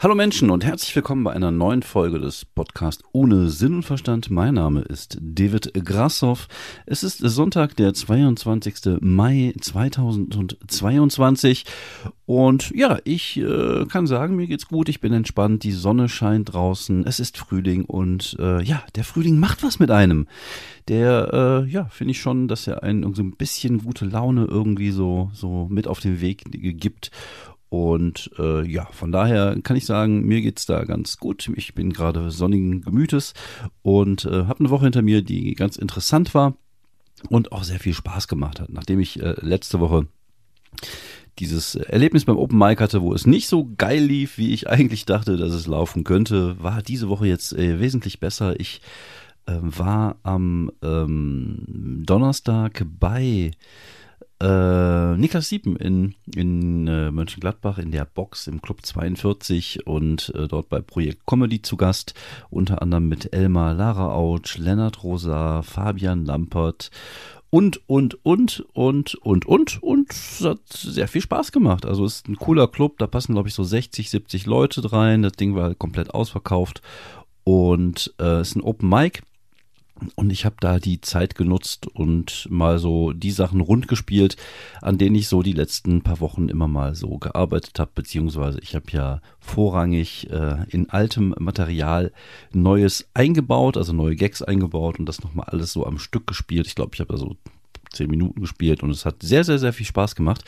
Hallo Menschen und herzlich willkommen bei einer neuen Folge des Podcasts Ohne Sinn und Verstand. Mein Name ist David Grassoff. Es ist Sonntag, der 22. Mai 2022 und ja, ich äh, kann sagen, mir geht's gut, ich bin entspannt, die Sonne scheint draußen, es ist Frühling und äh, ja, der Frühling macht was mit einem. Der, äh, ja, finde ich schon, dass er einen so ein bisschen gute Laune irgendwie so, so mit auf den Weg gibt. Und äh, ja, von daher kann ich sagen, mir geht's da ganz gut. Ich bin gerade sonnigen Gemütes und äh, habe eine Woche hinter mir, die ganz interessant war und auch sehr viel Spaß gemacht hat. Nachdem ich äh, letzte Woche dieses Erlebnis beim Open Mic hatte, wo es nicht so geil lief, wie ich eigentlich dachte, dass es laufen könnte, war diese Woche jetzt äh, wesentlich besser. Ich äh, war am ähm, Donnerstag bei äh, Niklas Siepen in, in äh, Mönchengladbach in der Box im Club 42 und äh, dort bei Projekt Comedy zu Gast, unter anderem mit Elmar Lara Autsch, Lennart Rosa, Fabian Lampert und, und, und, und, und, und, und es hat sehr viel Spaß gemacht. Also es ist ein cooler Club, da passen, glaube ich, so 60, 70 Leute rein. Das Ding war komplett ausverkauft und äh, es ist ein Open Mic und ich habe da die Zeit genutzt und mal so die Sachen rund gespielt, an denen ich so die letzten paar Wochen immer mal so gearbeitet habe, beziehungsweise ich habe ja vorrangig äh, in altem Material Neues eingebaut, also neue Gags eingebaut und das nochmal alles so am Stück gespielt. Ich glaube, ich habe da so zehn Minuten gespielt und es hat sehr, sehr, sehr viel Spaß gemacht.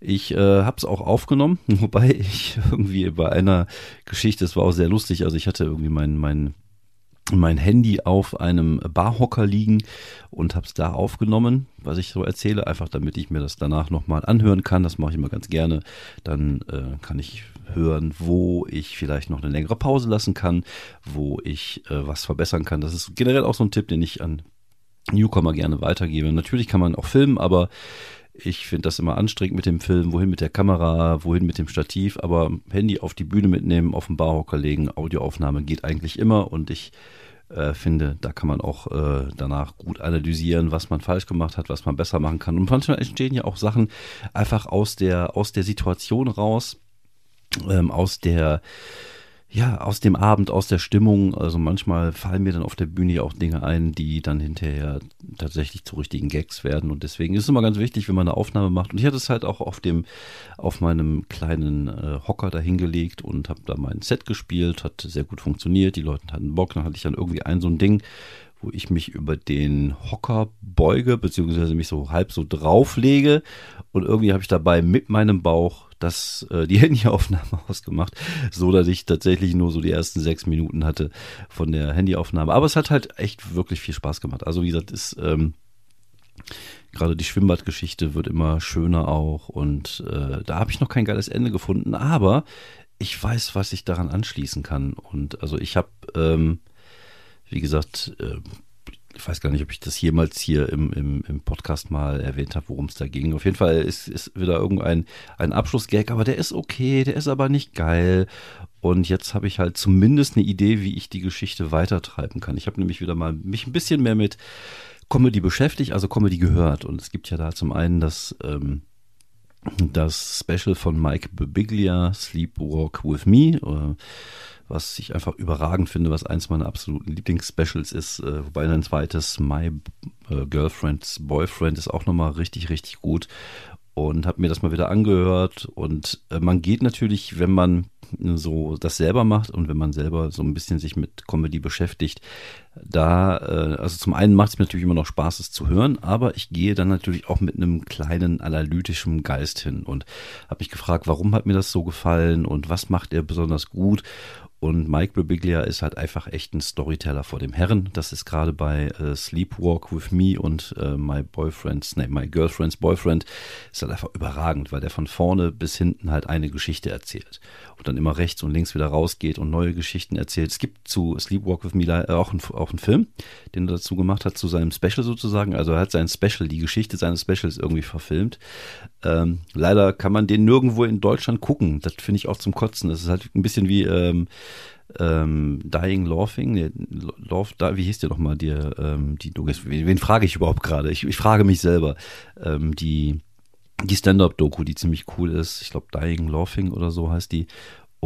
Ich äh, habe es auch aufgenommen, wobei ich irgendwie bei einer Geschichte, es war auch sehr lustig, also ich hatte irgendwie mein, mein mein Handy auf einem Barhocker liegen und habe es da aufgenommen, was ich so erzähle, einfach damit ich mir das danach nochmal anhören kann. Das mache ich immer ganz gerne. Dann äh, kann ich hören, wo ich vielleicht noch eine längere Pause lassen kann, wo ich äh, was verbessern kann. Das ist generell auch so ein Tipp, den ich an Newcomer gerne weitergebe. Natürlich kann man auch filmen, aber ich finde das immer anstrengend mit dem Film, wohin mit der Kamera, wohin mit dem Stativ, aber Handy auf die Bühne mitnehmen, auf den Barhocker legen, Audioaufnahme geht eigentlich immer und ich äh, finde, da kann man auch äh, danach gut analysieren, was man falsch gemacht hat, was man besser machen kann. Und manchmal entstehen ja auch Sachen einfach aus der, aus der Situation raus, ähm, aus der ja, aus dem Abend, aus der Stimmung. Also manchmal fallen mir dann auf der Bühne auch Dinge ein, die dann hinterher tatsächlich zu richtigen Gags werden. Und deswegen ist es immer ganz wichtig, wenn man eine Aufnahme macht. Und ich hatte es halt auch auf dem, auf meinem kleinen äh, Hocker dahingelegt und habe da mein Set gespielt, hat sehr gut funktioniert. Die Leute hatten Bock. Dann hatte ich dann irgendwie ein so ein Ding, wo ich mich über den Hocker beuge, beziehungsweise mich so halb so drauflege. Und irgendwie habe ich dabei mit meinem Bauch das, äh, die Handyaufnahme ausgemacht, so dass ich tatsächlich nur so die ersten sechs Minuten hatte von der Handyaufnahme. Aber es hat halt echt wirklich viel Spaß gemacht. Also wie gesagt, ist ähm, gerade die Schwimmbadgeschichte wird immer schöner auch und äh, da habe ich noch kein geiles Ende gefunden, aber ich weiß, was ich daran anschließen kann. Und also ich habe, ähm, wie gesagt, äh, ich weiß gar nicht, ob ich das jemals hier im, im, im Podcast mal erwähnt habe, worum es da ging. Auf jeden Fall ist, ist wieder irgendein ein Abschlussgag, aber der ist okay, der ist aber nicht geil. Und jetzt habe ich halt zumindest eine Idee, wie ich die Geschichte weitertreiben kann. Ich habe nämlich wieder mal mich ein bisschen mehr mit Comedy beschäftigt, also Comedy gehört. Und es gibt ja da zum einen das, ähm, das Special von Mike Bibiglia, Sleepwalk with Me. Oder was ich einfach überragend finde, was eins meiner absoluten Lieblingsspecials ist, äh, wobei ein zweites My äh, Girlfriend's Boyfriend ist auch nochmal richtig, richtig gut. Und habe mir das mal wieder angehört. Und äh, man geht natürlich, wenn man so das selber macht und wenn man selber so ein bisschen sich mit Comedy beschäftigt, da, äh, also zum einen macht es mir natürlich immer noch Spaß, es zu hören, aber ich gehe dann natürlich auch mit einem kleinen analytischen Geist hin und habe mich gefragt, warum hat mir das so gefallen und was macht er besonders gut und Mike Birbiglia ist halt einfach echt ein Storyteller vor dem Herren. Das ist gerade bei äh, Sleepwalk with Me und äh, My Boyfriend's, nee, My Girlfriend's Boyfriend ist halt einfach überragend, weil der von vorne bis hinten halt eine Geschichte erzählt und dann immer rechts und links wieder rausgeht und neue Geschichten erzählt. Es gibt zu Sleepwalk with Me äh, auch, ein, auch einen Film, den er dazu gemacht hat, zu seinem Special sozusagen. Also er hat sein Special, die Geschichte seines Specials irgendwie verfilmt. Ähm, leider kann man den nirgendwo in Deutschland gucken. Das finde ich auch zum Kotzen. Das ist halt ein bisschen wie ähm, ähm, Dying Laughing, nee, da, wie hieß der nochmal, die, ähm, die wen, wen frage ich überhaupt gerade? Ich, ich frage mich selber. Ähm, die die Stand-Up-Doku, die ziemlich cool ist. Ich glaube, Dying Laughing oder so heißt die.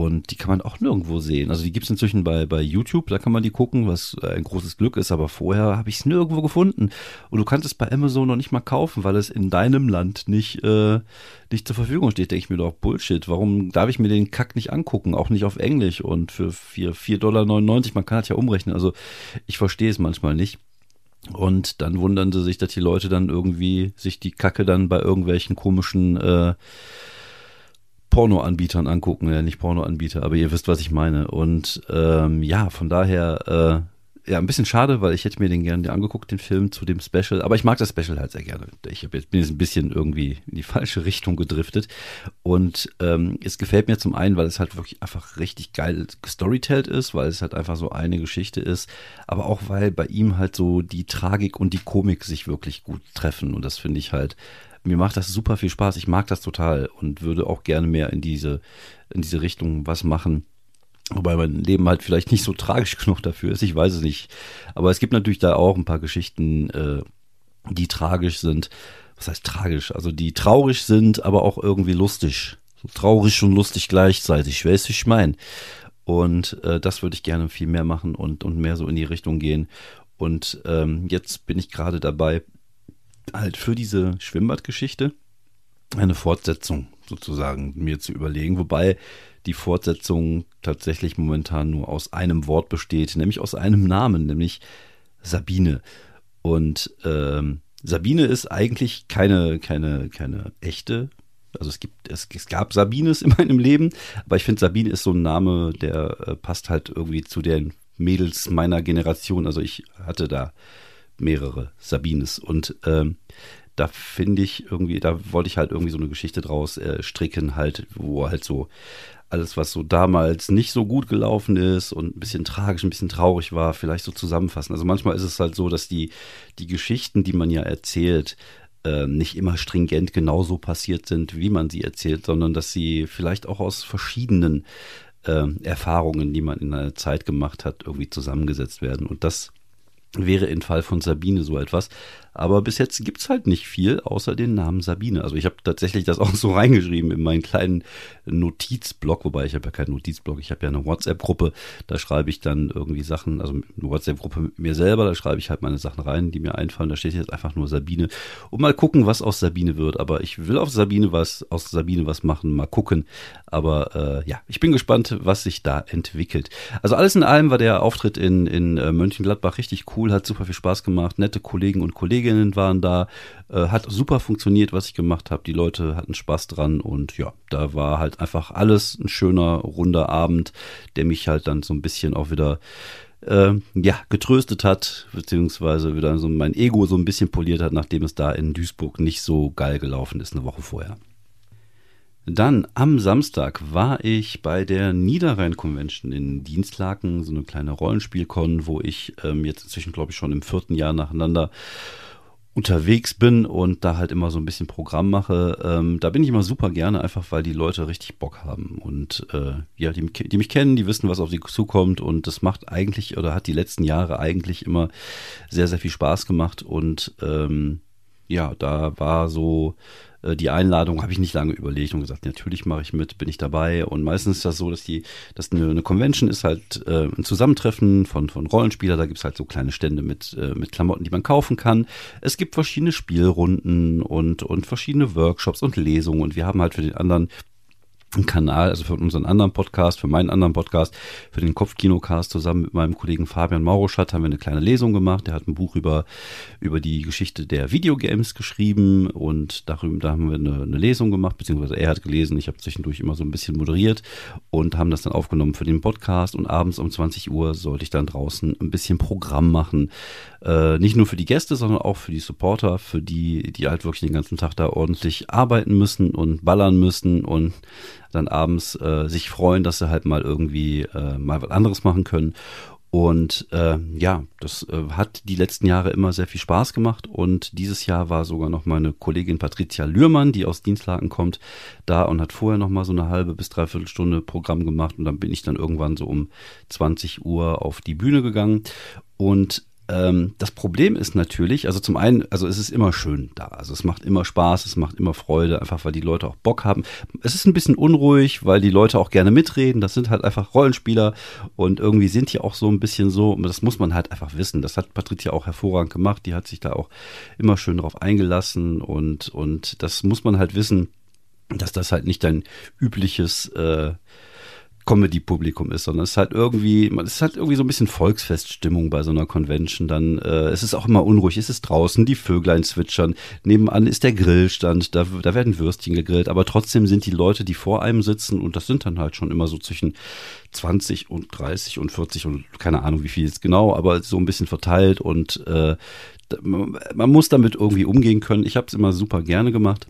Und die kann man auch nirgendwo sehen. Also die gibt es inzwischen bei, bei YouTube, da kann man die gucken, was ein großes Glück ist, aber vorher habe ich es nirgendwo gefunden. Und du kannst es bei Amazon noch nicht mal kaufen, weil es in deinem Land nicht, äh, nicht zur Verfügung steht. Denke ich mir doch, Bullshit. Warum darf ich mir den Kack nicht angucken? Auch nicht auf Englisch und für 4,99 Dollar, man kann das ja umrechnen. Also ich verstehe es manchmal nicht. Und dann wundern sie sich, dass die Leute dann irgendwie sich die Kacke dann bei irgendwelchen komischen äh, Pornoanbietern angucken, ja nicht Pornoanbieter, aber ihr wisst, was ich meine. Und ähm, ja, von daher äh, ja ein bisschen schade, weil ich hätte mir den gerne angeguckt, den Film zu dem Special. Aber ich mag das Special halt sehr gerne. Ich jetzt, bin jetzt ein bisschen irgendwie in die falsche Richtung gedriftet. Und ähm, es gefällt mir zum einen, weil es halt wirklich einfach richtig geil gestorytellt ist, weil es halt einfach so eine Geschichte ist, aber auch weil bei ihm halt so die Tragik und die Komik sich wirklich gut treffen. Und das finde ich halt mir macht das super viel Spaß. Ich mag das total und würde auch gerne mehr in diese, in diese Richtung was machen. Wobei mein Leben halt vielleicht nicht so tragisch genug dafür ist, ich weiß es nicht. Aber es gibt natürlich da auch ein paar Geschichten, äh, die tragisch sind. Was heißt tragisch? Also die traurig sind, aber auch irgendwie lustig. So traurig und lustig gleichzeitig. Weißt du, ich mein. Und äh, das würde ich gerne viel mehr machen und, und mehr so in die Richtung gehen. Und ähm, jetzt bin ich gerade dabei, halt für diese Schwimmbadgeschichte eine Fortsetzung sozusagen mir zu überlegen, wobei die Fortsetzung tatsächlich momentan nur aus einem Wort besteht, nämlich aus einem Namen, nämlich Sabine. Und ähm, Sabine ist eigentlich keine, keine, keine echte. Also es gibt, es, es gab Sabines in meinem Leben, aber ich finde Sabine ist so ein Name, der äh, passt halt irgendwie zu den Mädels meiner Generation. Also ich hatte da mehrere Sabines. Und ähm, da finde ich irgendwie, da wollte ich halt irgendwie so eine Geschichte draus äh, stricken, halt, wo halt so alles, was so damals nicht so gut gelaufen ist und ein bisschen tragisch, ein bisschen traurig war, vielleicht so zusammenfassen. Also manchmal ist es halt so, dass die, die Geschichten, die man ja erzählt, äh, nicht immer stringent genauso passiert sind, wie man sie erzählt, sondern dass sie vielleicht auch aus verschiedenen äh, Erfahrungen, die man in einer Zeit gemacht hat, irgendwie zusammengesetzt werden. Und das wäre im Fall von Sabine so etwas. Aber bis jetzt gibt's halt nicht viel, außer den Namen Sabine. Also ich habe tatsächlich das auch so reingeschrieben in meinen kleinen Notizblock, wobei ich habe ja keinen Notizblock, ich habe ja eine WhatsApp-Gruppe, da schreibe ich dann irgendwie Sachen, also eine WhatsApp-Gruppe mit mir selber, da schreibe ich halt meine Sachen rein, die mir einfallen. Da steht jetzt einfach nur Sabine. Und mal gucken, was aus Sabine wird. Aber ich will auf Sabine was, aus Sabine was machen, mal gucken. Aber äh, ja, ich bin gespannt, was sich da entwickelt. Also alles in allem war der Auftritt in, in äh, Mönchengladbach richtig cool, hat super viel Spaß gemacht, nette Kollegen und Kollegen Kolleginnen waren da, äh, hat super funktioniert, was ich gemacht habe. Die Leute hatten Spaß dran und ja, da war halt einfach alles ein schöner, runder Abend, der mich halt dann so ein bisschen auch wieder äh, ja, getröstet hat, beziehungsweise wieder so mein Ego so ein bisschen poliert hat, nachdem es da in Duisburg nicht so geil gelaufen ist, eine Woche vorher. Dann am Samstag war ich bei der Niederrhein Convention in Dienstlaken, so eine kleine Rollenspielkon, wo ich ähm, jetzt inzwischen, glaube ich, schon im vierten Jahr nacheinander unterwegs bin und da halt immer so ein bisschen Programm mache, ähm, da bin ich immer super gerne, einfach weil die Leute richtig Bock haben. Und äh, ja, die, die mich kennen, die wissen, was auf sie zukommt und das macht eigentlich oder hat die letzten Jahre eigentlich immer sehr, sehr viel Spaß gemacht. Und ähm, ja, da war so äh, die Einladung habe ich nicht lange überlegt und gesagt, natürlich mache ich mit, bin ich dabei. Und meistens ist das so, dass die, dass eine, eine Convention ist halt äh, ein Zusammentreffen von, von Rollenspielern. Da gibt's halt so kleine Stände mit, äh, mit Klamotten, die man kaufen kann. Es gibt verschiedene Spielrunden und, und verschiedene Workshops und Lesungen. Und wir haben halt für den anderen Kanal, also für unseren anderen Podcast, für meinen anderen Podcast, für den Kopfkinocast zusammen mit meinem Kollegen Fabian Mauruschat haben wir eine kleine Lesung gemacht. Der hat ein Buch über, über die Geschichte der Videogames geschrieben und darüber, da haben wir eine, eine Lesung gemacht, beziehungsweise er hat gelesen, ich habe zwischendurch immer so ein bisschen moderiert und haben das dann aufgenommen für den Podcast und abends um 20 Uhr sollte ich dann draußen ein bisschen Programm machen. Äh, nicht nur für die Gäste, sondern auch für die Supporter, für die, die halt wirklich den ganzen Tag da ordentlich arbeiten müssen und ballern müssen und dann abends äh, sich freuen, dass sie halt mal irgendwie äh, mal was anderes machen können. Und äh, ja, das äh, hat die letzten Jahre immer sehr viel Spaß gemacht. Und dieses Jahr war sogar noch meine Kollegin Patricia Lührmann, die aus Dienstlaken kommt, da und hat vorher noch mal so eine halbe bis dreiviertel Stunde Programm gemacht. Und dann bin ich dann irgendwann so um 20 Uhr auf die Bühne gegangen. Und ähm, das Problem ist natürlich, also zum einen, also es ist immer schön da. Also es macht immer Spaß, es macht immer Freude, einfach weil die Leute auch Bock haben. Es ist ein bisschen unruhig, weil die Leute auch gerne mitreden. Das sind halt einfach Rollenspieler und irgendwie sind die auch so ein bisschen so, das muss man halt einfach wissen. Das hat Patricia auch hervorragend gemacht. Die hat sich da auch immer schön drauf eingelassen und, und das muss man halt wissen, dass das halt nicht dein übliches äh, Comedy-Publikum ist, sondern es ist halt irgendwie, es ist halt irgendwie so ein bisschen Volksfeststimmung bei so einer Convention. Dann, äh, es ist auch immer unruhig, es ist draußen, die Vöglein zwitschern, nebenan ist der Grillstand, da, da werden Würstchen gegrillt, aber trotzdem sind die Leute, die vor einem sitzen, und das sind dann halt schon immer so zwischen 20 und 30 und 40 und keine Ahnung wie viel jetzt genau, aber so ein bisschen verteilt und äh, man muss damit irgendwie umgehen können. Ich habe es immer super gerne gemacht.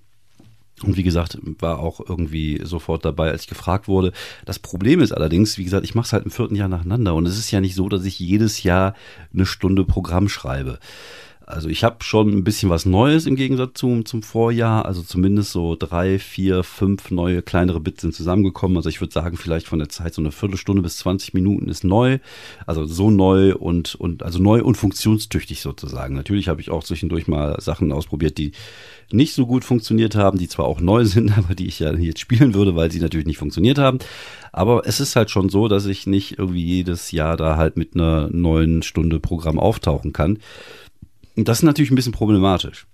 Und wie gesagt, war auch irgendwie sofort dabei, als ich gefragt wurde. Das Problem ist allerdings, wie gesagt, ich mache es halt im vierten Jahr nacheinander. Und es ist ja nicht so, dass ich jedes Jahr eine Stunde Programm schreibe. Also ich habe schon ein bisschen was Neues im Gegensatz zum, zum Vorjahr. Also zumindest so drei, vier, fünf neue kleinere Bits sind zusammengekommen. Also ich würde sagen, vielleicht von der Zeit so eine Viertelstunde bis 20 Minuten ist neu. Also so neu und, und also neu und funktionstüchtig sozusagen. Natürlich habe ich auch zwischendurch mal Sachen ausprobiert, die nicht so gut funktioniert haben, die zwar auch neu sind, aber die ich ja jetzt spielen würde, weil sie natürlich nicht funktioniert haben. Aber es ist halt schon so, dass ich nicht irgendwie jedes Jahr da halt mit einer neuen Stunde Programm auftauchen kann. Und das ist natürlich ein bisschen problematisch.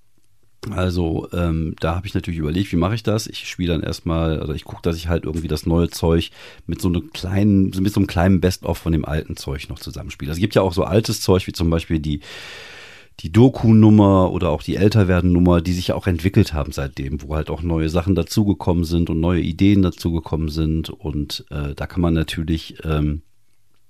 Also ähm, da habe ich natürlich überlegt, wie mache ich das? Ich spiele dann erstmal, also ich gucke, dass ich halt irgendwie das neue Zeug mit so einem kleinen, mit so einem kleinen Best-of von dem alten Zeug noch zusammenspiele. Also es gibt ja auch so altes Zeug, wie zum Beispiel die die Doku-Nummer oder auch die Älterwerden-Nummer, die sich ja auch entwickelt haben seitdem, wo halt auch neue Sachen dazugekommen sind und neue Ideen dazugekommen sind. Und äh, da kann man natürlich ähm,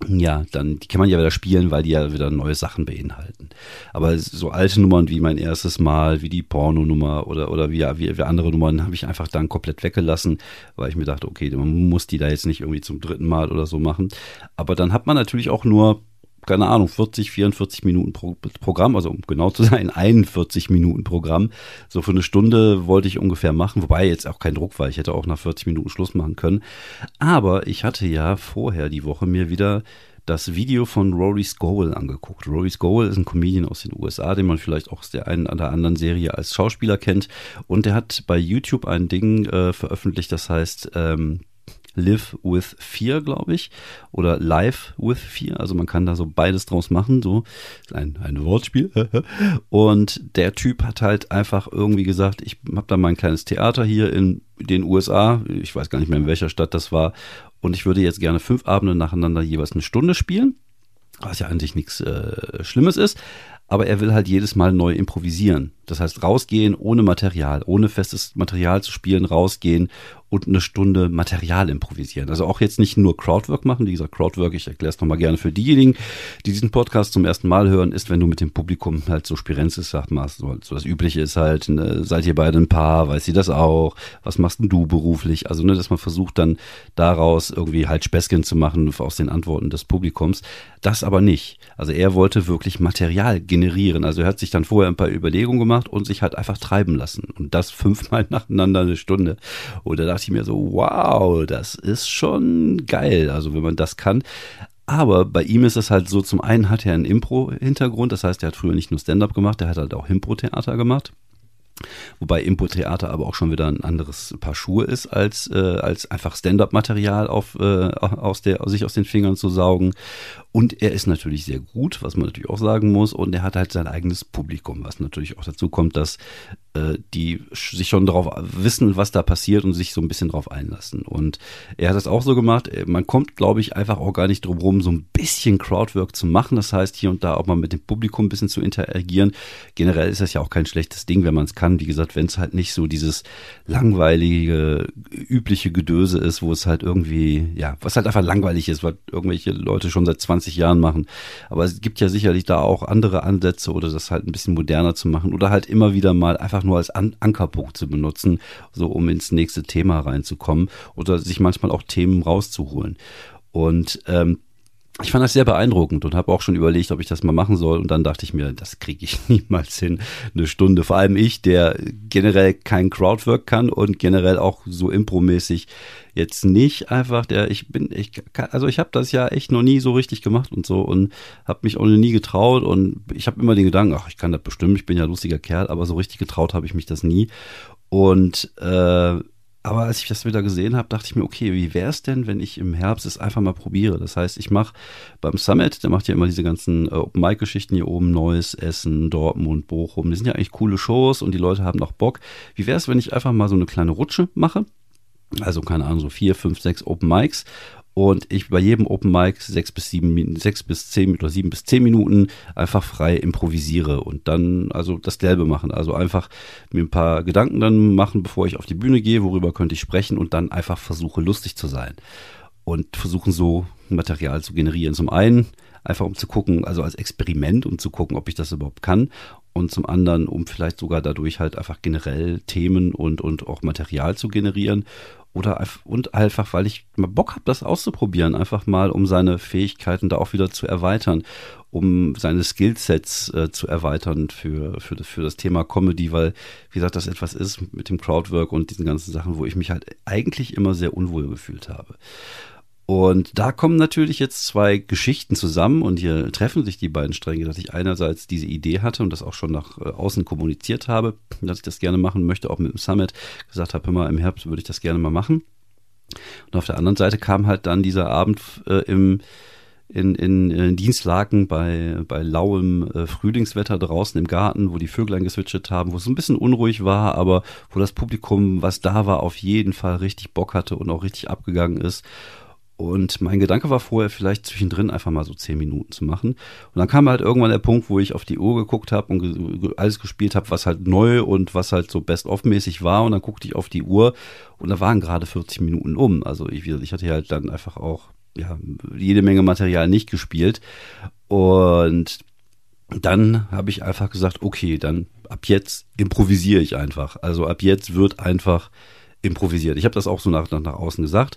ja, dann, die kann man ja wieder spielen, weil die ja wieder neue Sachen beinhalten. Aber so alte Nummern wie mein erstes Mal, wie die Porno-Nummer oder, oder wie, wie, wie andere Nummern habe ich einfach dann komplett weggelassen, weil ich mir dachte, okay, man muss die da jetzt nicht irgendwie zum dritten Mal oder so machen. Aber dann hat man natürlich auch nur keine Ahnung, 40, 44 Minuten pro Programm, also um genau zu sein, 41 Minuten Programm. So für eine Stunde wollte ich ungefähr machen, wobei jetzt auch kein Druck war, ich hätte auch nach 40 Minuten Schluss machen können. Aber ich hatte ja vorher die Woche mir wieder das Video von Rory Scovel angeguckt. Rory Scovel ist ein Comedian aus den USA, den man vielleicht auch aus der einen oder anderen Serie als Schauspieler kennt. Und der hat bei YouTube ein Ding äh, veröffentlicht, das heißt ähm, Live with Fear, glaube ich, oder Live with Fear. Also man kann da so beides draus machen, so ein, ein Wortspiel. Und der Typ hat halt einfach irgendwie gesagt, ich habe da mein kleines Theater hier in den USA, ich weiß gar nicht mehr in welcher Stadt das war, und ich würde jetzt gerne fünf Abende nacheinander jeweils eine Stunde spielen, was ja sich nichts äh, Schlimmes ist, aber er will halt jedes Mal neu improvisieren. Das heißt, rausgehen ohne Material, ohne festes Material zu spielen, rausgehen und eine Stunde Material improvisieren. Also auch jetzt nicht nur Crowdwork machen. Wie gesagt, Crowdwork, ich erkläre es nochmal gerne für diejenigen, die diesen Podcast zum ersten Mal hören, ist, wenn du mit dem Publikum halt so Spirenzes sagt, machst, so, so das Übliche ist halt, ne, seid ihr beide ein Paar, weiß sie das auch, was machst denn du beruflich? Also, ne, dass man versucht dann daraus irgendwie halt Späßchen zu machen aus den Antworten des Publikums. Das aber nicht. Also er wollte wirklich Material generieren. Also er hat sich dann vorher ein paar Überlegungen gemacht, und sich halt einfach treiben lassen. Und das fünfmal nacheinander eine Stunde. Und da dachte ich mir so, wow, das ist schon geil. Also wenn man das kann. Aber bei ihm ist es halt so, zum einen hat er einen Impro-Hintergrund, das heißt, er hat früher nicht nur Stand-up gemacht, er hat halt auch Impro-Theater gemacht. Wobei Impro-Theater aber auch schon wieder ein anderes Paar Schuhe ist, als, äh, als einfach Stand-up-Material äh, sich aus den Fingern zu saugen. Und er ist natürlich sehr gut, was man natürlich auch sagen muss. Und er hat halt sein eigenes Publikum, was natürlich auch dazu kommt, dass äh, die sich schon darauf wissen, was da passiert und sich so ein bisschen drauf einlassen. Und er hat das auch so gemacht. Äh, man kommt, glaube ich, einfach auch gar nicht drum rum, so ein bisschen Crowdwork zu machen. Das heißt, hier und da auch mal mit dem Publikum ein bisschen zu interagieren. Generell ist das ja auch kein schlechtes Ding, wenn man es kann. Wie gesagt, wenn es halt nicht so dieses langweilige, übliche Gedöse ist, wo es halt irgendwie, ja, was halt einfach langweilig ist, weil irgendwelche Leute schon seit 20 Jahren machen. Aber es gibt ja sicherlich da auch andere Ansätze oder das halt ein bisschen moderner zu machen oder halt immer wieder mal einfach nur als An Ankerpunkt zu benutzen, so um ins nächste Thema reinzukommen oder sich manchmal auch Themen rauszuholen. Und ähm, ich fand das sehr beeindruckend und habe auch schon überlegt, ob ich das mal machen soll. Und dann dachte ich mir, das kriege ich niemals hin, eine Stunde. Vor allem ich, der generell kein Crowdwork kann und generell auch so impromäßig jetzt nicht einfach der ich bin ich also ich habe das ja echt noch nie so richtig gemacht und so und habe mich auch noch nie getraut und ich habe immer den Gedanken ach ich kann das bestimmt ich bin ja lustiger Kerl aber so richtig getraut habe ich mich das nie und äh, aber als ich das wieder gesehen habe, dachte ich mir, okay, wie wäre es denn, wenn ich im Herbst es einfach mal probiere? Das heißt, ich mache beim Summit, der macht ja immer diese ganzen äh, Open-Mic-Geschichten hier oben, Neuss, Essen, Dortmund, Bochum. Die sind ja eigentlich coole Shows und die Leute haben auch Bock. Wie wäre es, wenn ich einfach mal so eine kleine Rutsche mache? Also keine Ahnung, so vier, fünf, sechs Open Mics und ich bei jedem Open Mic sechs bis sieben, sechs bis zehn oder sieben bis zehn Minuten einfach frei improvisiere und dann also das Gelbe machen. Also einfach mir ein paar Gedanken dann machen, bevor ich auf die Bühne gehe, worüber könnte ich sprechen und dann einfach versuche lustig zu sein und versuchen so Material zu generieren. Zum einen einfach um zu gucken, also als Experiment, um zu gucken, ob ich das überhaupt kann und zum anderen, um vielleicht sogar dadurch halt einfach generell Themen und, und auch Material zu generieren oder und einfach, weil ich mal Bock habe, das auszuprobieren, einfach mal, um seine Fähigkeiten da auch wieder zu erweitern, um seine Skillsets äh, zu erweitern für, für, für das Thema Comedy, weil, wie gesagt, das etwas ist mit dem Crowdwork und diesen ganzen Sachen, wo ich mich halt eigentlich immer sehr unwohl gefühlt habe. Und da kommen natürlich jetzt zwei Geschichten zusammen und hier treffen sich die beiden Stränge, dass ich einerseits diese Idee hatte und das auch schon nach äh, außen kommuniziert habe, dass ich das gerne machen möchte, auch mit dem Summit, gesagt habe, immer im Herbst würde ich das gerne mal machen. Und auf der anderen Seite kam halt dann dieser Abend äh, im in, in, in Dienstlaken bei, bei lauem äh, Frühlingswetter draußen im Garten, wo die Vöglein geswitcht haben, wo es ein bisschen unruhig war, aber wo das Publikum, was da war, auf jeden Fall richtig Bock hatte und auch richtig abgegangen ist. Und mein Gedanke war vorher, vielleicht zwischendrin einfach mal so zehn Minuten zu machen. Und dann kam halt irgendwann der Punkt, wo ich auf die Uhr geguckt habe und ge alles gespielt habe, was halt neu und was halt so best-of-mäßig war. Und dann guckte ich auf die Uhr und da waren gerade 40 Minuten um. Also ich, ich hatte halt dann einfach auch ja, jede Menge Material nicht gespielt. Und dann habe ich einfach gesagt, okay, dann ab jetzt improvisiere ich einfach. Also ab jetzt wird einfach improvisiert. Ich habe das auch so nach, nach, nach außen gesagt.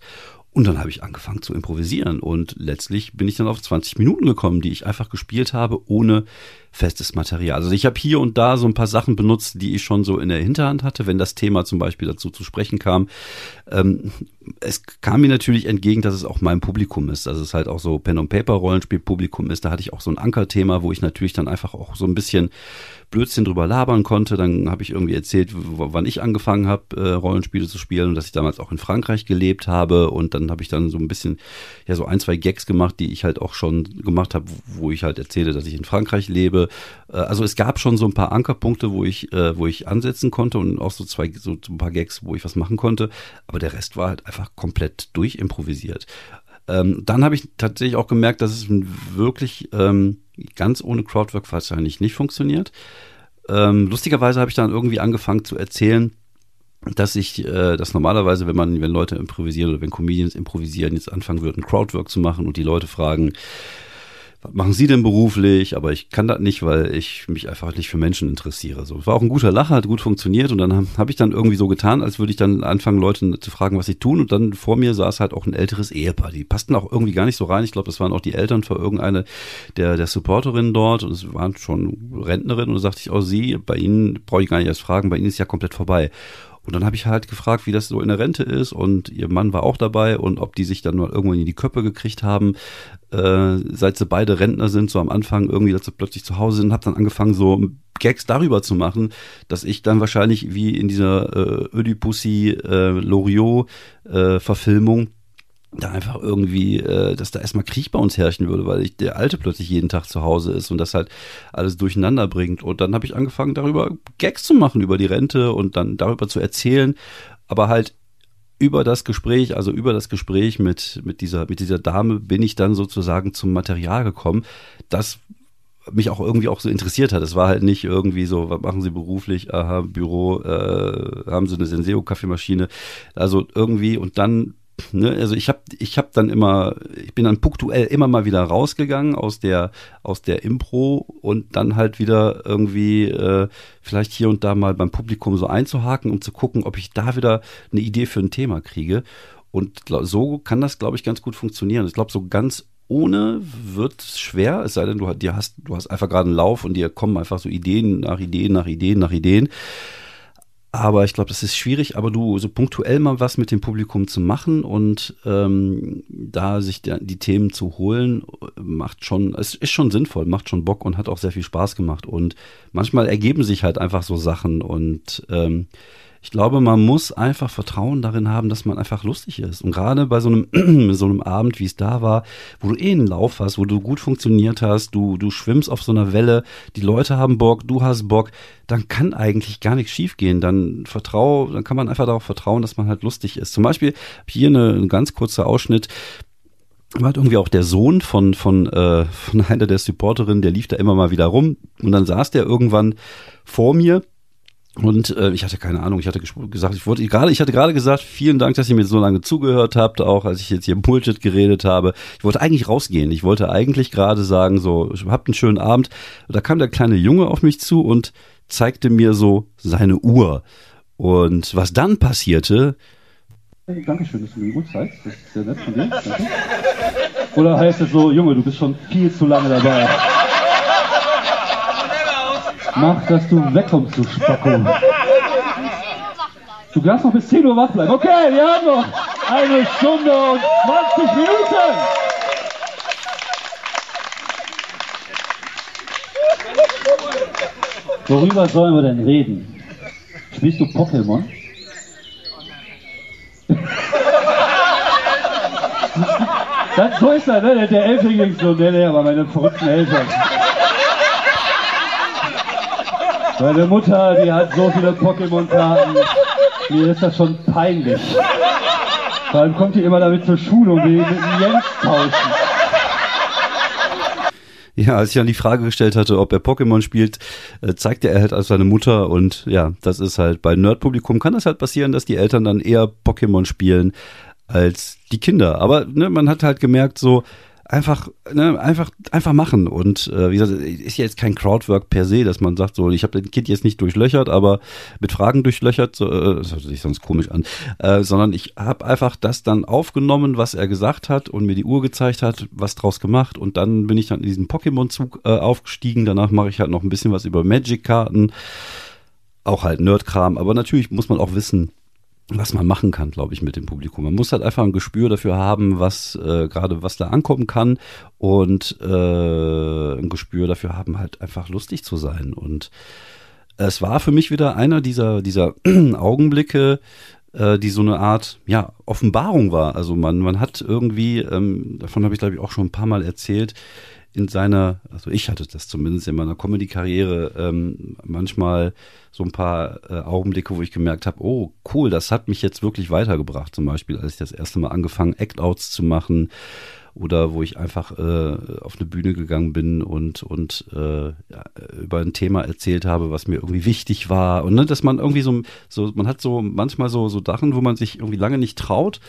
Und dann habe ich angefangen zu improvisieren und letztlich bin ich dann auf 20 Minuten gekommen, die ich einfach gespielt habe, ohne festes Material. Also ich habe hier und da so ein paar Sachen benutzt, die ich schon so in der Hinterhand hatte, wenn das Thema zum Beispiel dazu zu sprechen kam. Ähm, es kam mir natürlich entgegen, dass es auch mein Publikum ist, dass es halt auch so Pen und Paper Rollenspiel-Publikum ist. Da hatte ich auch so ein Ankerthema, wo ich natürlich dann einfach auch so ein bisschen Blödsinn drüber labern konnte. Dann habe ich irgendwie erzählt, wann ich angefangen habe, äh, Rollenspiele zu spielen und dass ich damals auch in Frankreich gelebt habe. Und dann habe ich dann so ein bisschen, ja, so ein, zwei Gags gemacht, die ich halt auch schon gemacht habe, wo ich halt erzähle, dass ich in Frankreich lebe. Äh, also es gab schon so ein paar Ankerpunkte, wo ich, äh, wo ich ansetzen konnte und auch so zwei, so ein paar Gags, wo ich was machen konnte. Aber der Rest war halt einfach komplett durchimprovisiert. Ähm, dann habe ich tatsächlich auch gemerkt, dass es wirklich ähm, ganz ohne Crowdwork wahrscheinlich nicht funktioniert. Ähm, lustigerweise habe ich dann irgendwie angefangen zu erzählen, dass ich äh, dass normalerweise, wenn man, wenn Leute improvisieren oder wenn Comedians improvisieren, jetzt anfangen würden, Crowdwork zu machen und die Leute fragen, was machen Sie denn beruflich? Aber ich kann das nicht, weil ich mich einfach nicht für Menschen interessiere. So, war auch ein guter Lacher, hat gut funktioniert und dann habe hab ich dann irgendwie so getan, als würde ich dann anfangen, Leute zu fragen, was sie tun und dann vor mir saß halt auch ein älteres Ehepaar. Die passten auch irgendwie gar nicht so rein. Ich glaube, das waren auch die Eltern für irgendeine der, der Supporterinnen dort und es waren schon Rentnerinnen und da sagte ich, oh, Sie, bei Ihnen brauche ich gar nicht erst fragen, bei Ihnen ist ja komplett vorbei. Und dann habe ich halt gefragt, wie das so in der Rente ist. Und ihr Mann war auch dabei. Und ob die sich dann mal irgendwann in die Köpfe gekriegt haben, äh, seit sie beide Rentner sind, so am Anfang irgendwie, dass sie plötzlich zu Hause sind, habe dann angefangen so Gags darüber zu machen, dass ich dann wahrscheinlich wie in dieser äh, Ödipussy äh, Loriot äh, Verfilmung da einfach irgendwie, äh, dass da erstmal Krieg bei uns herrschen würde, weil ich der Alte plötzlich jeden Tag zu Hause ist und das halt alles durcheinander bringt. Und dann habe ich angefangen, darüber Gags zu machen, über die Rente und dann darüber zu erzählen, aber halt über das Gespräch, also über das Gespräch mit, mit dieser, mit dieser Dame bin ich dann sozusagen zum Material gekommen, das mich auch irgendwie auch so interessiert hat. Es war halt nicht irgendwie so, was machen Sie beruflich? Aha, Büro, äh, haben Sie eine Senseo-Kaffeemaschine? Also irgendwie und dann Ne, also ich habe ich hab dann immer, ich bin dann punktuell immer mal wieder rausgegangen aus der aus der Impro und dann halt wieder irgendwie äh, vielleicht hier und da mal beim Publikum so einzuhaken, um zu gucken, ob ich da wieder eine Idee für ein Thema kriege. Und so kann das, glaube ich, ganz gut funktionieren. Ich glaube, so ganz ohne wird es schwer, es sei denn, du, hast, du hast einfach gerade einen Lauf und dir kommen einfach so Ideen nach Ideen, nach Ideen, nach Ideen. Aber ich glaube, das ist schwierig, aber du so punktuell mal was mit dem Publikum zu machen und ähm, da sich die, die Themen zu holen, macht schon, es ist schon sinnvoll, macht schon Bock und hat auch sehr viel Spaß gemacht. Und manchmal ergeben sich halt einfach so Sachen und ähm, ich glaube, man muss einfach Vertrauen darin haben, dass man einfach lustig ist. Und gerade bei so einem, so einem Abend, wie es da war, wo du eh einen Lauf hast, wo du gut funktioniert hast, du, du schwimmst auf so einer Welle, die Leute haben Bock, du hast Bock, dann kann eigentlich gar nichts schiefgehen. Dann vertrau, dann kann man einfach darauf vertrauen, dass man halt lustig ist. Zum Beispiel hier eine, ein ganz kurzer Ausschnitt war irgendwie auch der Sohn von, von, äh, von einer der Supporterinnen, der lief da immer mal wieder rum und dann saß der irgendwann vor mir und äh, ich hatte keine Ahnung, ich hatte gesagt, ich wollte gerade, ich hatte gerade gesagt, vielen Dank, dass ihr mir so lange zugehört habt, auch als ich jetzt hier Bullshit geredet habe. Ich wollte eigentlich rausgehen. Ich wollte eigentlich gerade sagen, so, habt einen schönen Abend. Und da kam der kleine Junge auf mich zu und zeigte mir so seine Uhr. Und was dann passierte. Hey, Dankeschön, dass du mir Uhr zeigst. Das ist sehr nett von dir. Oder heißt es so, Junge, du bist schon viel zu lange dabei. Mach, dass du wegkommst, du Spacko. Du darfst noch bis 10 Uhr wach bleiben. Okay, wir haben noch eine Stunde und 20 Minuten. Worüber sollen wir denn reden? Spielst du Pokémon? Das, so ist er, ne? Der Elfling-Sohn, der, der war meine verrückten Eltern. Meine Mutter, die hat so viele Pokémon-Karten. Mir ist das schon peinlich. Vor allem kommt die immer damit zur Schule und will mit dem Jens tauschen. Ja, als ich dann die Frage gestellt hatte, ob er Pokémon spielt, äh, zeigte er halt als seine Mutter und ja, das ist halt bei Nerdpublikum kann das halt passieren, dass die Eltern dann eher Pokémon spielen als die Kinder. Aber ne, man hat halt gemerkt, so, einfach, ne, einfach, einfach machen. Und äh, wie gesagt, ist ja jetzt kein Crowdwork per se, dass man sagt, so, ich habe den Kind jetzt nicht durchlöchert, aber mit Fragen durchlöchert, so, äh, das hört sich sonst komisch an, äh, sondern ich habe einfach das dann aufgenommen, was er gesagt hat und mir die Uhr gezeigt hat, was draus gemacht und dann bin ich dann in diesen Pokémon-Zug äh, aufgestiegen. Danach mache ich halt noch ein bisschen was über Magic-Karten, auch halt Nerdkram, aber natürlich muss man auch wissen, was man machen kann, glaube ich, mit dem Publikum. Man muss halt einfach ein Gespür dafür haben, was äh, gerade was da ankommen kann und äh, ein Gespür dafür haben, halt einfach lustig zu sein. Und es war für mich wieder einer dieser dieser Augenblicke, äh, die so eine Art ja Offenbarung war. Also man man hat irgendwie, ähm, davon habe ich glaube ich auch schon ein paar Mal erzählt in seiner, also ich hatte das zumindest in meiner Comedy-Karriere ähm, manchmal so ein paar äh, Augenblicke, wo ich gemerkt habe, oh cool, das hat mich jetzt wirklich weitergebracht. Zum Beispiel, als ich das erste Mal angefangen, Act-Outs zu machen oder wo ich einfach äh, auf eine Bühne gegangen bin und und äh, über ein Thema erzählt habe, was mir irgendwie wichtig war und ne, dass man irgendwie so so man hat so manchmal so so Sachen, wo man sich irgendwie lange nicht traut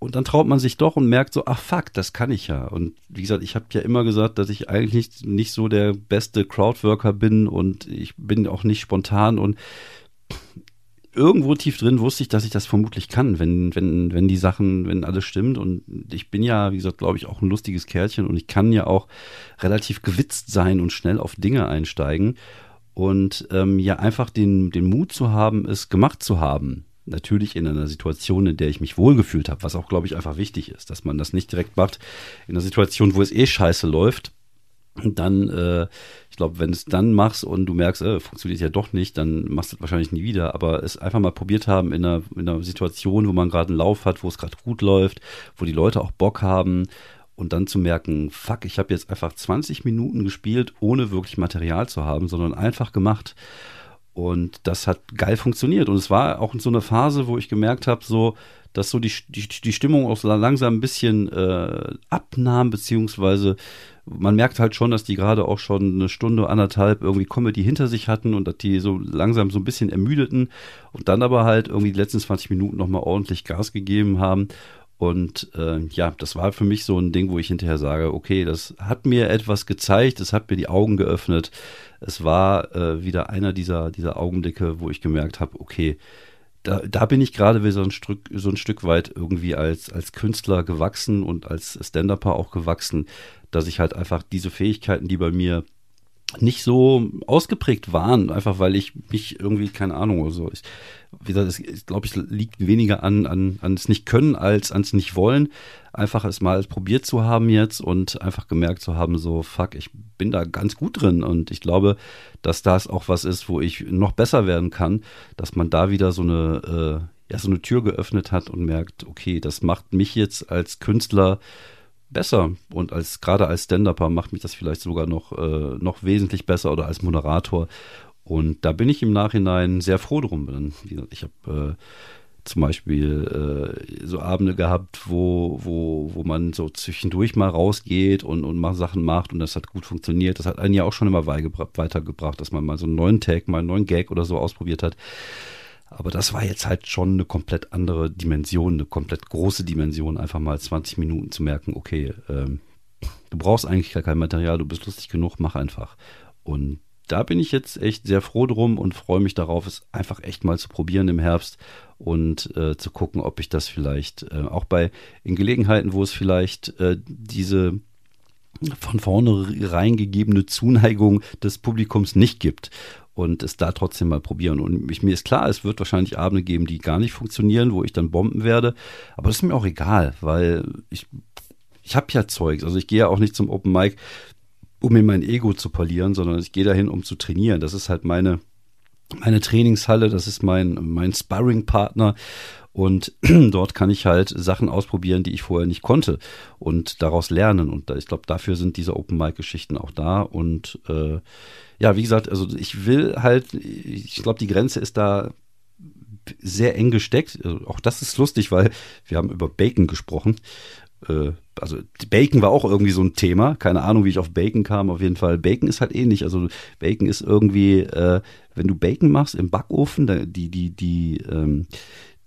und dann traut man sich doch und merkt so, ach fuck, das kann ich ja. Und wie gesagt, ich habe ja immer gesagt, dass ich eigentlich nicht, so der beste Crowdworker bin und ich bin auch nicht spontan und irgendwo tief drin wusste ich, dass ich das vermutlich kann, wenn, wenn, wenn die Sachen, wenn alles stimmt. Und ich bin ja, wie gesagt, glaube ich, auch ein lustiges Kerlchen und ich kann ja auch relativ gewitzt sein und schnell auf Dinge einsteigen. Und ähm, ja, einfach den, den Mut zu haben, es gemacht zu haben natürlich in einer Situation, in der ich mich wohlgefühlt habe, was auch, glaube ich, einfach wichtig ist, dass man das nicht direkt macht in einer Situation, wo es eh scheiße läuft. Und dann, äh, ich glaube, wenn es dann machst und du merkst, äh, funktioniert ja doch nicht, dann machst du es wahrscheinlich nie wieder. Aber es einfach mal probiert haben in einer, in einer Situation, wo man gerade einen Lauf hat, wo es gerade gut läuft, wo die Leute auch Bock haben und dann zu merken, fuck, ich habe jetzt einfach 20 Minuten gespielt, ohne wirklich Material zu haben, sondern einfach gemacht. Und das hat geil funktioniert. Und es war auch in so einer Phase, wo ich gemerkt habe, so, dass so die, die, die Stimmung auch so langsam ein bisschen äh, abnahm, beziehungsweise man merkt halt schon, dass die gerade auch schon eine Stunde, anderthalb irgendwie Comedy hinter sich hatten und dass die so langsam so ein bisschen ermüdeten und dann aber halt irgendwie die letzten 20 Minuten nochmal ordentlich Gas gegeben haben. Und äh, ja, das war für mich so ein Ding, wo ich hinterher sage, okay, das hat mir etwas gezeigt, es hat mir die Augen geöffnet. Es war äh, wieder einer dieser, dieser Augenblicke, wo ich gemerkt habe, okay, da, da bin ich gerade wie so ein Stück, so ein Stück weit irgendwie als, als Künstler gewachsen und als Stand-Upper auch gewachsen, dass ich halt einfach diese Fähigkeiten, die bei mir nicht so ausgeprägt waren, einfach weil ich mich irgendwie, keine Ahnung, also ich, wie gesagt, es glaube ich, liegt weniger an, an, an es nicht können als ans nicht wollen. Einfach es mal probiert zu haben jetzt und einfach gemerkt zu haben, so, fuck, ich bin da ganz gut drin und ich glaube, dass das auch was ist, wo ich noch besser werden kann, dass man da wieder so eine, äh, ja, so eine Tür geöffnet hat und merkt, okay, das macht mich jetzt als Künstler besser und als gerade als Stand-Upper macht mich das vielleicht sogar noch, äh, noch wesentlich besser oder als Moderator. Und da bin ich im Nachhinein sehr froh drum. Ich habe äh, zum Beispiel äh, so Abende gehabt, wo, wo, wo man so zwischendurch mal rausgeht und, und mal Sachen macht und das hat gut funktioniert. Das hat einen ja auch schon immer weitergebracht, dass man mal so einen neuen Tag, mal einen neuen Gag oder so ausprobiert hat. Aber das war jetzt halt schon eine komplett andere Dimension, eine komplett große Dimension, einfach mal 20 Minuten zu merken, okay, ähm, du brauchst eigentlich gar kein Material, du bist lustig genug, mach einfach. Und da bin ich jetzt echt sehr froh drum und freue mich darauf, es einfach echt mal zu probieren im Herbst und äh, zu gucken, ob ich das vielleicht äh, auch bei in Gelegenheiten, wo es vielleicht äh, diese von vorne reingegebene Zuneigung des Publikums nicht gibt und es da trotzdem mal probieren. Und ich, mir ist klar, es wird wahrscheinlich Abende geben, die gar nicht funktionieren, wo ich dann bomben werde. Aber das ist mir auch egal, weil ich, ich habe ja Zeugs. Also ich gehe ja auch nicht zum Open Mic, um mir mein Ego zu polieren, sondern ich gehe dahin, um zu trainieren. Das ist halt meine, meine Trainingshalle, das ist mein, mein Sparring-Partner. Und dort kann ich halt Sachen ausprobieren, die ich vorher nicht konnte und daraus lernen. Und ich glaube, dafür sind diese Open Mic-Geschichten auch da. Und äh, ja, wie gesagt, also ich will halt, ich glaube, die Grenze ist da sehr eng gesteckt. Also auch das ist lustig, weil wir haben über Bacon gesprochen. Äh, also Bacon war auch irgendwie so ein Thema. Keine Ahnung, wie ich auf Bacon kam. Auf jeden Fall, Bacon ist halt ähnlich. Also Bacon ist irgendwie, äh, wenn du Bacon machst im Backofen, die, die, die, ähm,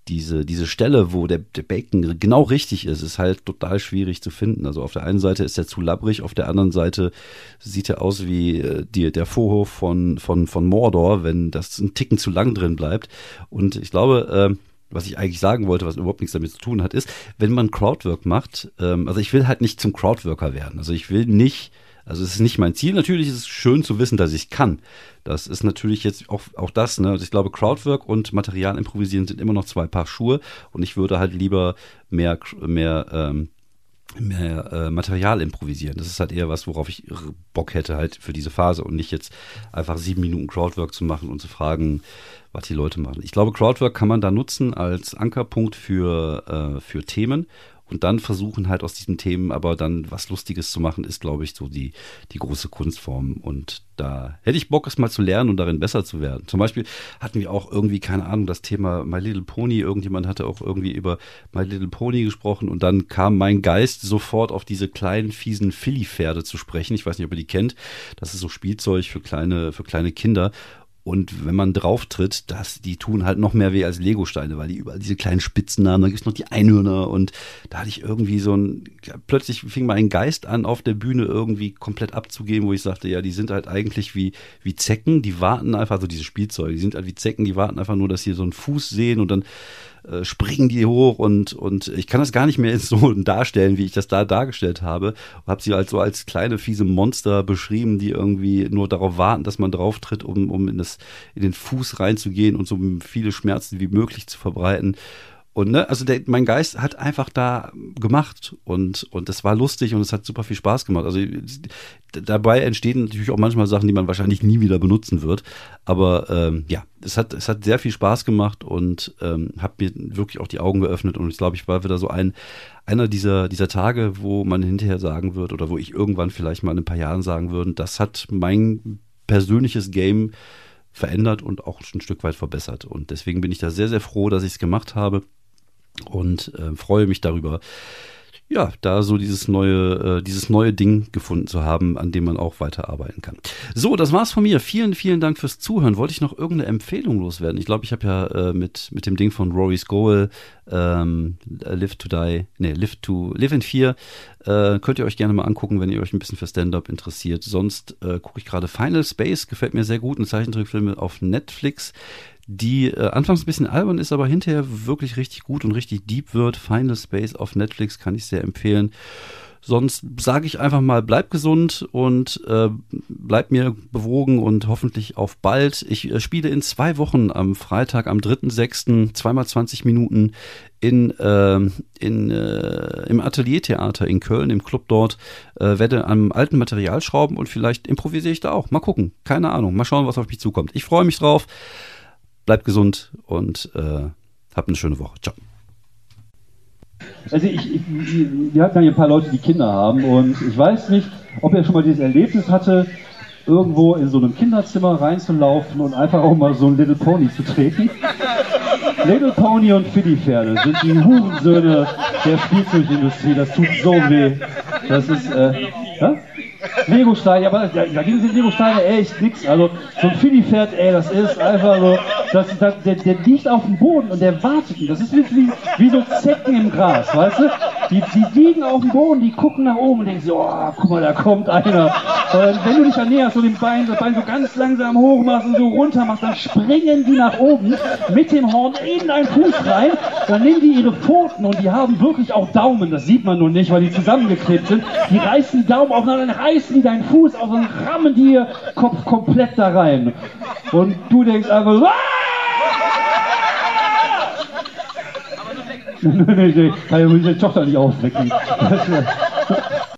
diese, diese Stelle, wo der, der Bacon genau richtig ist, ist halt total schwierig zu finden. Also auf der einen Seite ist er zu labbrig, auf der anderen Seite sieht er aus wie äh, die, der Vorhof von, von, von Mordor, wenn das ein Ticken zu lang drin bleibt. Und ich glaube, äh, was ich eigentlich sagen wollte, was überhaupt nichts damit zu tun hat, ist, wenn man Crowdwork macht, ähm, also ich will halt nicht zum Crowdworker werden. Also ich will nicht also es ist nicht mein Ziel. Natürlich ist es schön zu wissen, dass ich kann. Das ist natürlich jetzt auch, auch das. Ne? Also ich glaube, Crowdwork und Material improvisieren sind immer noch zwei Paar Schuhe. Und ich würde halt lieber mehr, mehr, ähm, mehr äh, Material improvisieren. Das ist halt eher was, worauf ich Bock hätte halt für diese Phase und nicht jetzt einfach sieben Minuten Crowdwork zu machen und zu fragen, was die Leute machen. Ich glaube, Crowdwork kann man da nutzen als Ankerpunkt für, äh, für Themen und dann versuchen halt aus diesen Themen aber dann was Lustiges zu machen, ist, glaube ich, so die, die große Kunstform. Und da hätte ich Bock, es mal zu lernen und darin besser zu werden. Zum Beispiel hatten wir auch irgendwie, keine Ahnung, das Thema My Little Pony. Irgendjemand hatte auch irgendwie über My Little Pony gesprochen und dann kam mein Geist sofort auf diese kleinen, fiesen Philly-Pferde zu sprechen. Ich weiß nicht, ob ihr die kennt. Das ist so Spielzeug für kleine, für kleine Kinder. Und wenn man drauf tritt, das, die tun halt noch mehr weh als Legosteine, weil die überall diese kleinen Spitzen haben. Da gibt's noch die Einhörner und da hatte ich irgendwie so ein, plötzlich fing mal ein Geist an, auf der Bühne irgendwie komplett abzugeben, wo ich sagte, ja, die sind halt eigentlich wie, wie Zecken, die warten einfach, so diese Spielzeuge, die sind halt wie Zecken, die warten einfach nur, dass sie so einen Fuß sehen und dann äh, springen die hoch und, und ich kann das gar nicht mehr so darstellen, wie ich das da dargestellt habe. Habe sie halt so als kleine fiese Monster beschrieben, die irgendwie nur darauf warten, dass man drauf tritt, um, um in, das, in den Fuß reinzugehen und so viele Schmerzen wie möglich zu verbreiten. Und ne, also der, mein Geist hat einfach da gemacht und und das war lustig und es hat super viel Spaß gemacht. Also dabei entstehen natürlich auch manchmal Sachen, die man wahrscheinlich nie wieder benutzen wird. Aber ähm, ja, es hat es hat sehr viel Spaß gemacht und ähm, hat mir wirklich auch die Augen geöffnet und ich glaube, ich war wieder so ein einer dieser dieser Tage, wo man hinterher sagen wird oder wo ich irgendwann vielleicht mal in ein paar Jahren sagen würde, das hat mein persönliches Game verändert und auch ein Stück weit verbessert. Und deswegen bin ich da sehr, sehr froh, dass ich es gemacht habe und äh, freue mich darüber, ja, da so dieses neue, äh, dieses neue Ding gefunden zu haben, an dem man auch weiterarbeiten kann. So, das war's von mir. Vielen, vielen Dank fürs Zuhören. Wollte ich noch irgendeine Empfehlung loswerden? Ich glaube, ich habe ja äh, mit, mit dem Ding von Rory Scowl, ähm, Live to Die, nee, Live to, Live in 4, äh, könnt ihr euch gerne mal angucken, wenn ihr euch ein bisschen für Stand-Up interessiert. Sonst äh, gucke ich gerade Final Space, gefällt mir sehr gut, ein Zeichentrickfilm auf Netflix die äh, anfangs ein bisschen albern ist, aber hinterher wirklich richtig gut und richtig deep wird. Final Space auf Netflix kann ich sehr empfehlen. Sonst sage ich einfach mal, bleib gesund und äh, bleib mir bewogen und hoffentlich auf bald. Ich äh, spiele in zwei Wochen am Freitag, am 3.6., zweimal 20 Minuten in, äh, in, äh, im Ateliertheater in Köln, im Club dort, äh, werde am alten Material schrauben und vielleicht improvisiere ich da auch. Mal gucken. Keine Ahnung. Mal schauen, was auf mich zukommt. Ich freue mich drauf. Bleibt gesund und äh, habt eine schöne Woche. Ciao. Also ich, ich, wir hatten ja ein paar Leute, die Kinder haben und ich weiß nicht, ob er schon mal dieses Erlebnis hatte, irgendwo in so einem Kinderzimmer reinzulaufen und einfach auch mal so ein Little Pony zu treten. Little Pony und Philly-Pferde sind die Hurensöhne der Spielzeugindustrie. Das tut so weh. Das ist, äh, ja? Lego-Steine, aber da, da ging es in Lego-Steine echt nix. Also so ein Philly-Pferd, ey, das ist einfach so, das, das, der, der liegt auf dem Boden und der wartet. Das ist wie, wie, wie so Zecken im Gras, weißt du? Die, die liegen auf dem Boden, die gucken nach oben und denken so, oh, guck mal, da kommt einer. Und wenn du dich annäherst, so den Bein, das Bein so ganz langsam hoch machst und so runter machst, dann springen die nach oben mit dem Horn in deinen Fuß rein. Dann nehmen die ihre Pfoten und die haben wirklich auch Daumen. Das sieht man nur nicht, weil die zusammengeklebt sind. Die reißen die Daumen aufeinander, dann reißen die deinen Fuß auf und rammen die ihr Kopf komplett da rein. Und du denkst einfach so, Nein, nein, nein, kann ja meine Tochter nicht aufwecken.